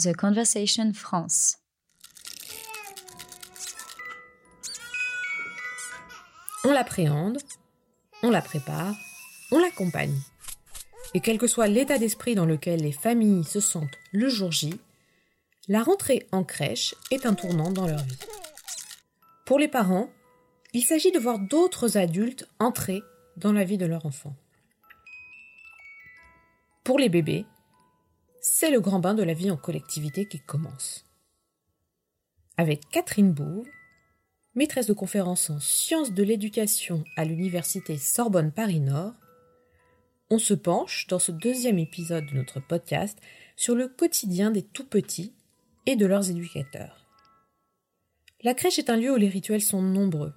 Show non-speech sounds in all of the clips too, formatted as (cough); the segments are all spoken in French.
The Conversation France. On l'appréhende, on la prépare, on l'accompagne. Et quel que soit l'état d'esprit dans lequel les familles se sentent le jour J, la rentrée en crèche est un tournant dans leur vie. Pour les parents, il s'agit de voir d'autres adultes entrer dans la vie de leur enfant. Pour les bébés, c'est le grand bain de la vie en collectivité qui commence. Avec Catherine Bouve, maîtresse de conférence en sciences de l'éducation à l'université Sorbonne Paris-Nord, on se penche dans ce deuxième épisode de notre podcast sur le quotidien des tout petits et de leurs éducateurs. La crèche est un lieu où les rituels sont nombreux.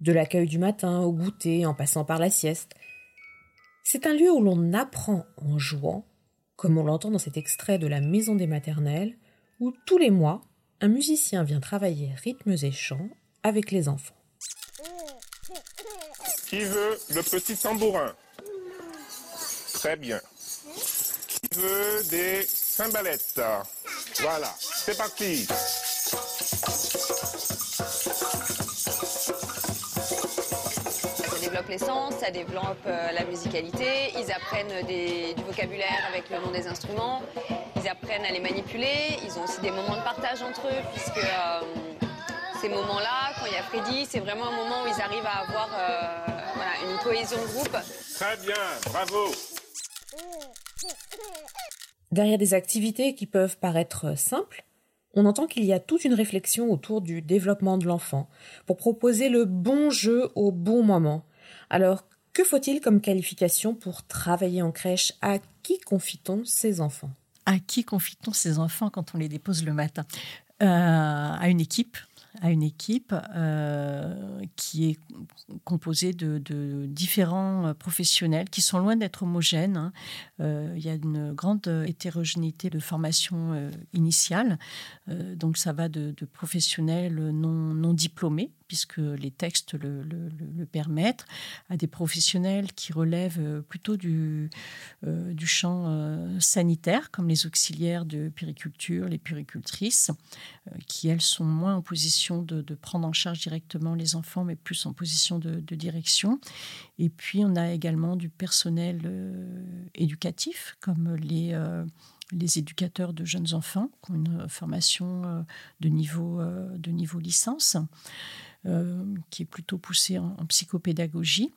De l'accueil du matin au goûter en passant par la sieste. C'est un lieu où l'on apprend en jouant, comme on l'entend dans cet extrait de la Maison des maternelles, où tous les mois, un musicien vient travailler rythmes et chants avec les enfants. Qui veut le petit tambourin? Très bien. Qui veut des cymbalettes Voilà, c'est parti. Développe les sens, ça développe euh, la musicalité, ils apprennent des- du vocabulaire avec le nom des instruments, ils apprennent à les manipuler, ils ont aussi des moments de partage entre eux, puisque euh, ces moments-là, quand il y a Freddy, c'est vraiment un moment où ils arrivent à avoir euh, voilà, une cohésion de groupe. Très bien, bravo. Derrière des activités qui peuvent paraître simples, on entend qu'il y a toute une réflexion autour du développement de l'enfant pour proposer le bon jeu au bon moment. Alors, que faut-il comme qualification pour travailler en crèche? À qui confie-t-on ses enfants? À qui confie-t-on ses enfants quand on les dépose le matin? Euh, À une équipe, à une équipe euh, qui est composée de, différents professionnels qui sont loin d'être homogènes. hein. Euh, il y a une grande hétérogénéité de formation euh, initiale, donc ça va de, professionnels non, diplômés puisque les textes le, permettent, à des professionnels qui relèvent plutôt du, du champ sanitaire, comme les auxiliaires de périculture, les péricultrices, qui elles sont moins en position de, prendre en charge directement les enfants, mais plus en position de, direction. Et puis on a également du personnel euh, éducatif, comme les euh, les éducateurs de jeunes enfants qui ont une formation euh, de niveau, de niveau licence, qui est plutôt poussée en, psychopédagogie,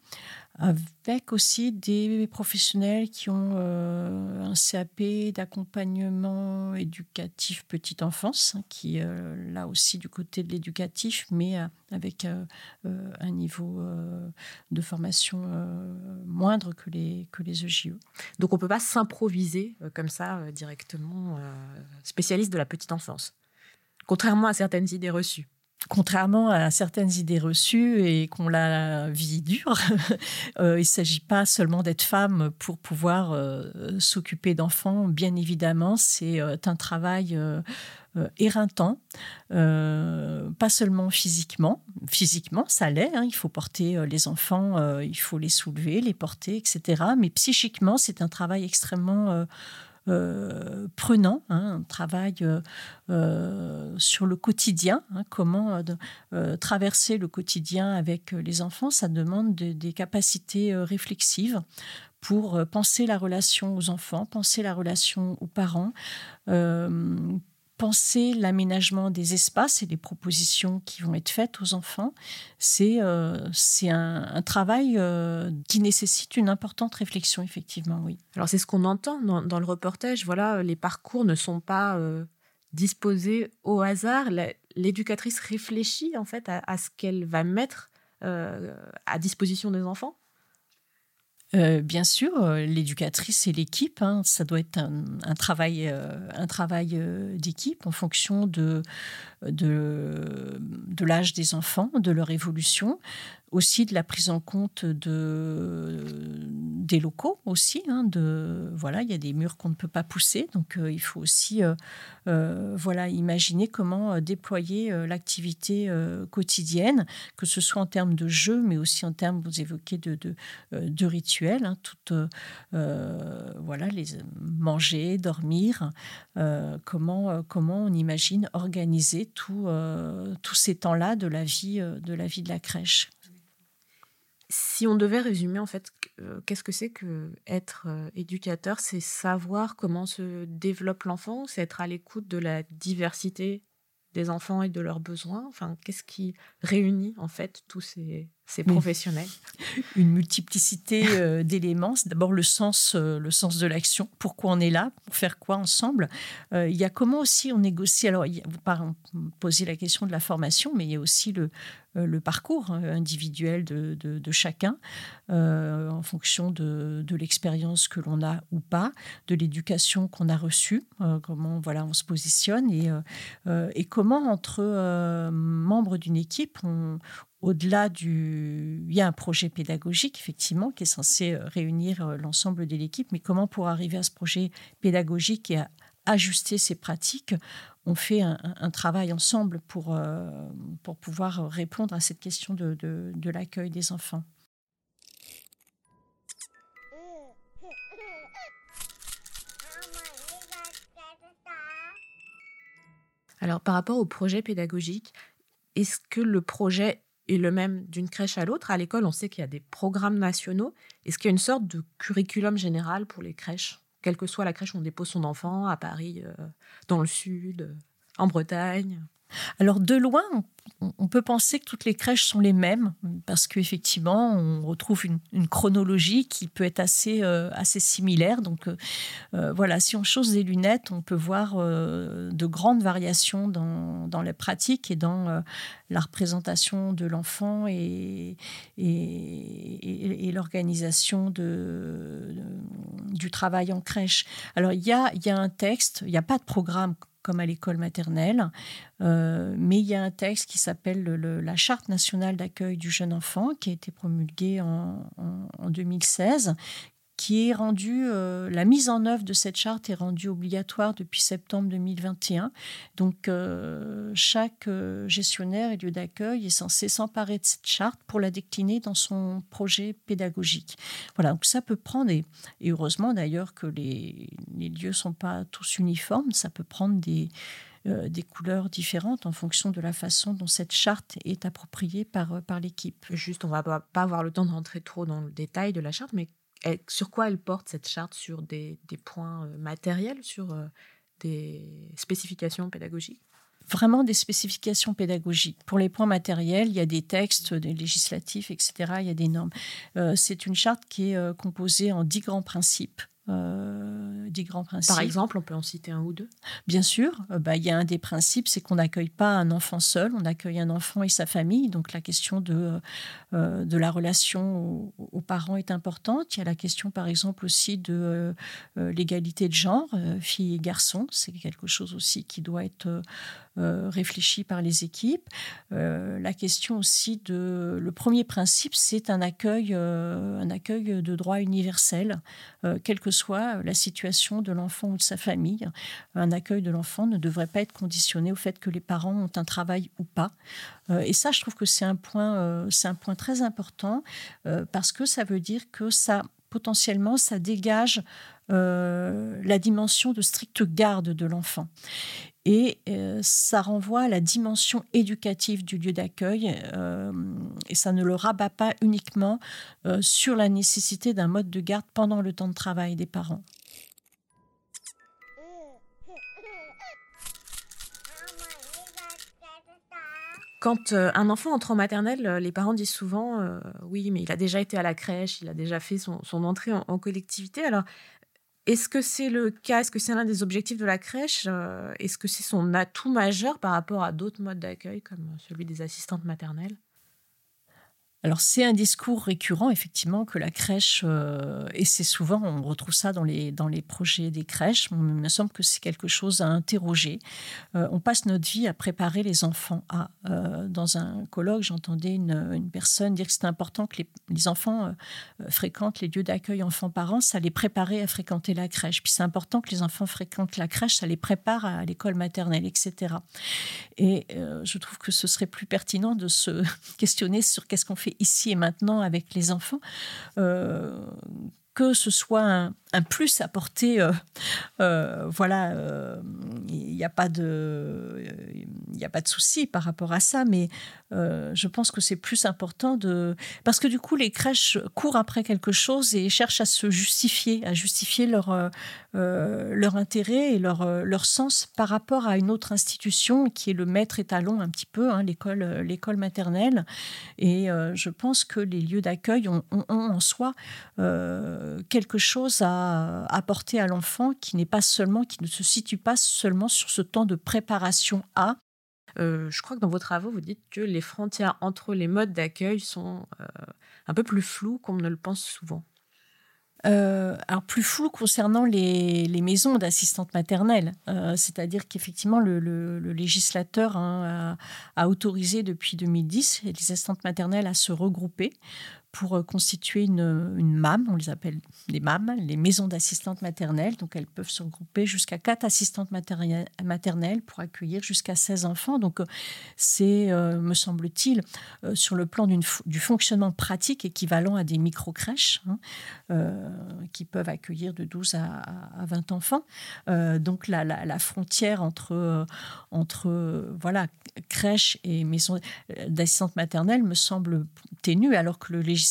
avec aussi des professionnels qui ont euh, un CAP d'accompagnement éducatif petite enfance, hein, qui euh, là aussi du côté de l'éducatif, mais euh, avec euh, euh, un niveau euh, de formation euh, moindre que les, que les E EJE. Donc on peut pas s'improviser euh, comme ça euh, directement euh, spécialiste de la petite enfance. Contrairement à certaines idées reçues. Contrairement à certaines idées reçues et qu'on la vie dure, (laughs) euh, il ne s'agit pas seulement d'être femme pour pouvoir euh, s'occuper d'enfants. Bien évidemment, c'est euh, un travail éreintant, pas seulement physiquement. Physiquement, ça l'est. hein, il faut porter les enfants, il faut les soulever, les porter, etc. Mais psychiquement, c'est un travail extrêmement euh, prenant, hein, un travail euh, euh, sur le quotidien, hein, comment traverser le quotidien avec les enfants, ça demande de- des capacités réflexives pour penser la relation aux enfants, penser la relation aux parents, penser l'aménagement des espaces et les propositions qui vont être faites aux enfants. C'est euh, un, travail euh, qui nécessite une importante réflexion, effectivement, oui. Alors c'est ce qu'on entend dans, le reportage. Voilà, les parcours ne sont pas euh, disposés au hasard. L'éducatrice réfléchit en fait à, ce qu'elle va mettre à disposition des enfants. Euh, bien sûr, euh, l'éducatrice et l'équipe, hein, ça doit être un, travail, un travail euh, d'équipe en fonction de l'âge des enfants, de leur évolution. Aussi de la prise en compte de, des locaux aussi. Hein, de, voilà, il y a des murs qu'on ne peut pas pousser, donc il faut aussi voilà, imaginer comment déployer l'activité quotidienne, que ce soit en termes de jeu, mais aussi en termes, vous évoquez, de, de, rituels, hein, voilà, les manger, dormir, comment, comment on imagine organiser tout, tous ces temps-là de la de la vie de la crèche. Si on devait résumer, en fait, euh, qu'est-ce que c'est que être euh, éducateur C'est savoir comment se développe l'enfant, c'est être à l'écoute de la diversité des enfants et de leurs besoins. Enfin, qu'est-ce qui réunit en fait tous ces, professionnels? (laughs) Une multiplicité euh, d'éléments. C'est d'abord le sens, le sens de l'action. Pourquoi on est là? Pour faire quoi ensemble? Il y a comment aussi on négocie? Alors, vous posez la question de la formation, mais il y a aussi le, le parcours hein, individuel de, chacun euh, en fonction de, l'expérience que l'on a ou pas, de l'éducation qu'on a reçue, euh, comment voilà on se positionne et, et comment entre membres d'une équipe au-delà du... Il y a un projet pédagogique, effectivement, qui est censé réunir l'ensemble de l'équipe, mais comment pour arriver à ce projet pédagogique et à ajuster ses pratiques, on fait un, travail ensemble pour, euh, pour pouvoir répondre à cette question de, de, l'accueil des enfants. Alors par rapport au projet pédagogique, est-ce que le projet est le même d'une crèche à l'autre? À l'école, on sait qu'il y a des programmes nationaux. Est-ce qu'il y a une sorte de curriculum général pour les crèches? Quelle que soit la crèche où on dépose son enfant, à Paris, euh, dans le sud, euh, en Bretagne alors de loin, on peut penser que toutes les crèches sont les mêmes parce qu'effectivement, on retrouve une, chronologie qui peut être assez, euh, assez similaire. Donc voilà, si on chose des lunettes, on peut voir de grandes variations dans, dans, les pratiques et dans la représentation de l'enfant et, et, l'organisation de, du travail en crèche. Alors il y a, y a un texte, il n'y a pas de programme comme à l'école maternelle. Euh, mais il y a un texte qui s'appelle la Charte nationale d'accueil du jeune enfant, qui a été promulguée en, en 2016, qui est euh, la mise en œuvre de cette charte est rendue obligatoire depuis septembre 2021. Donc, euh, chaque euh, gestionnaire et lieu d'accueil est censé s'emparer de cette charte pour la décliner dans son projet pédagogique. Voilà, donc ça peut prendre, et, heureusement d'ailleurs que les, lieux ne sont pas tous uniformes, ça peut prendre des, des couleurs différentes en fonction de la façon dont cette charte est appropriée par, par l'équipe. Juste, on va pas avoir le temps de rentrer trop dans le détail de la charte, mais sur quoi elle porte cette charte Sur des, points euh, matériels, sur euh, des spécifications pédagogiques? Vraiment des spécifications pédagogiques. Pour les points matériels, il y a des textes des législatifs, etc. Il y a des normes. Euh, c'est une charte qui est composée en dix grands principes euh, des grands principes. Par exemple, on peut en citer un ou deux? Bien sûr. Euh, bah, il y a un des principes, c'est qu'on n'accueille pas un enfant seul, on accueille un enfant et sa famille. Donc la question de, euh, de la relation aux, parents est importante. Il y a la question, par exemple, aussi de l'égalité de genre, filles et garçons. C'est quelque chose aussi qui doit être réfléchi par les équipes. la question aussi de... Le premier principe, c'est un accueil, un accueil de droit universel, quel que soit la situation de l'enfant ou de sa famille. Un accueil de l'enfant ne devrait pas être conditionné au fait que les parents ont un travail ou pas. Euh, et ça, je trouve que c'est un point, euh, très important euh, parce que ça veut dire que ça potentiellement, ça dégage la dimension de stricte garde de l'enfant. Et ça renvoie à la dimension éducative du lieu d'accueil et ça ne le rabat pas uniquement sur la nécessité d'un mode de garde pendant le temps de travail des parents. Quand un enfant entre en maternelle, les parents disent souvent oui, mais il a déjà été à la crèche, il a déjà fait son, entrée en, en, collectivité. Alors, est-ce que c'est le cas? Est-ce que c'est l'un des objectifs de la crèche? Euh, Est-ce que c'est son atout majeur par rapport à d'autres modes d'accueil comme celui des assistantes maternelles? Alors c'est un discours récurrent effectivement que la crèche euh, et c'est souvent on retrouve ça dans les dans les projets des crèches. Il me semble que c'est quelque chose à interroger. Euh, on passe notre vie à préparer les enfants à. Euh, dans un colloque, j'entendais une, une, personne dire que c'était important que les, les enfants fréquentent les lieux d'accueil enfants-parents, ça les préparait à fréquenter la crèche. Puis c'est important que les enfants fréquentent la crèche, ça les prépare à l'école maternelle, etc. Et je trouve que ce serait plus pertinent de se (laughs) questionner sur qu'est-ce qu'on fait ici et maintenant avec les enfants, euh, que ce soit un, un plus apporté. Euh, euh, voilà, il n'y a pas de, de souci par rapport à ça, mais je pense que c'est plus important de, parce que du coup les crèches courent après quelque chose et cherchent à se justifier, à justifier leur leur intérêt et leur leur sens par rapport à une autre institution qui est le maître étalon un petit peu, hein, l'école maternelle. Et je pense que les lieux d'accueil ont, en soi quelque chose à apporter à l'enfant qui n'est pas seulement, qui ne se situe pas seulement sur ce temps de préparation à. Euh, je crois que dans vos travaux, vous dites que les frontières entre les modes d'accueil sont euh, un peu plus floues qu'on ne le pense souvent. Euh, alors plus flou concernant les, les maisons d'assistantes maternelles, c'est-à-dire qu'effectivement le, le, législateur hein, a, autorisé depuis 2010 les assistantes maternelles à se regrouper pour euh, constituer une, MAM, on les appelle les MAM, les maisons d'assistantes maternelles. Donc elles peuvent se regrouper jusqu'à quatre assistantes maternelles pour accueillir jusqu'à 16 enfants. Donc euh, c'est, euh, me semble-t-il, sur le plan du fonctionnement pratique équivalent à des micro-crèches hein, euh, qui peuvent accueillir de 12 à, à 20 enfants. Euh, donc la, frontière entre, entre voilà, crèche et maison d'assistantes maternelles me semble ténue alors que le législateur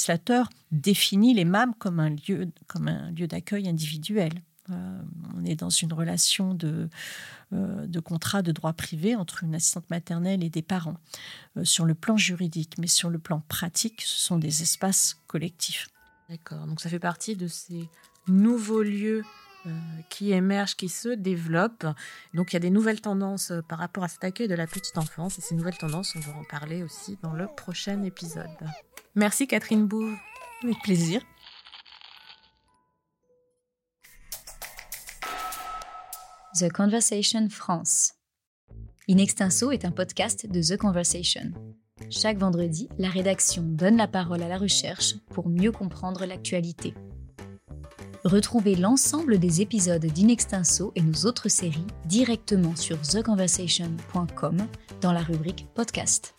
définit les MAM comme un lieu, comme un lieu d'accueil individuel. Euh, on est dans une relation de, euh, de contrat de droit privé entre une assistante maternelle et des parents euh, sur le plan juridique, mais sur le plan pratique, ce sont des espaces collectifs. D'accord, donc ça fait partie de ces nouveaux lieux qui émergent, qui se développent. Donc il y a des nouvelles tendances par rapport à cet accueil de la petite enfance et ces nouvelles tendances, on va en parler aussi dans le prochain épisode. Merci Catherine Bouve. Avec plaisir. The Conversation France. In Extenso est un podcast de The Conversation. Chaque vendredi, la rédaction donne la parole à la recherche pour mieux comprendre l'actualité. Retrouvez l'ensemble des épisodes d'Inextenso et nos autres séries directement sur theconversation.com dans la rubrique podcast.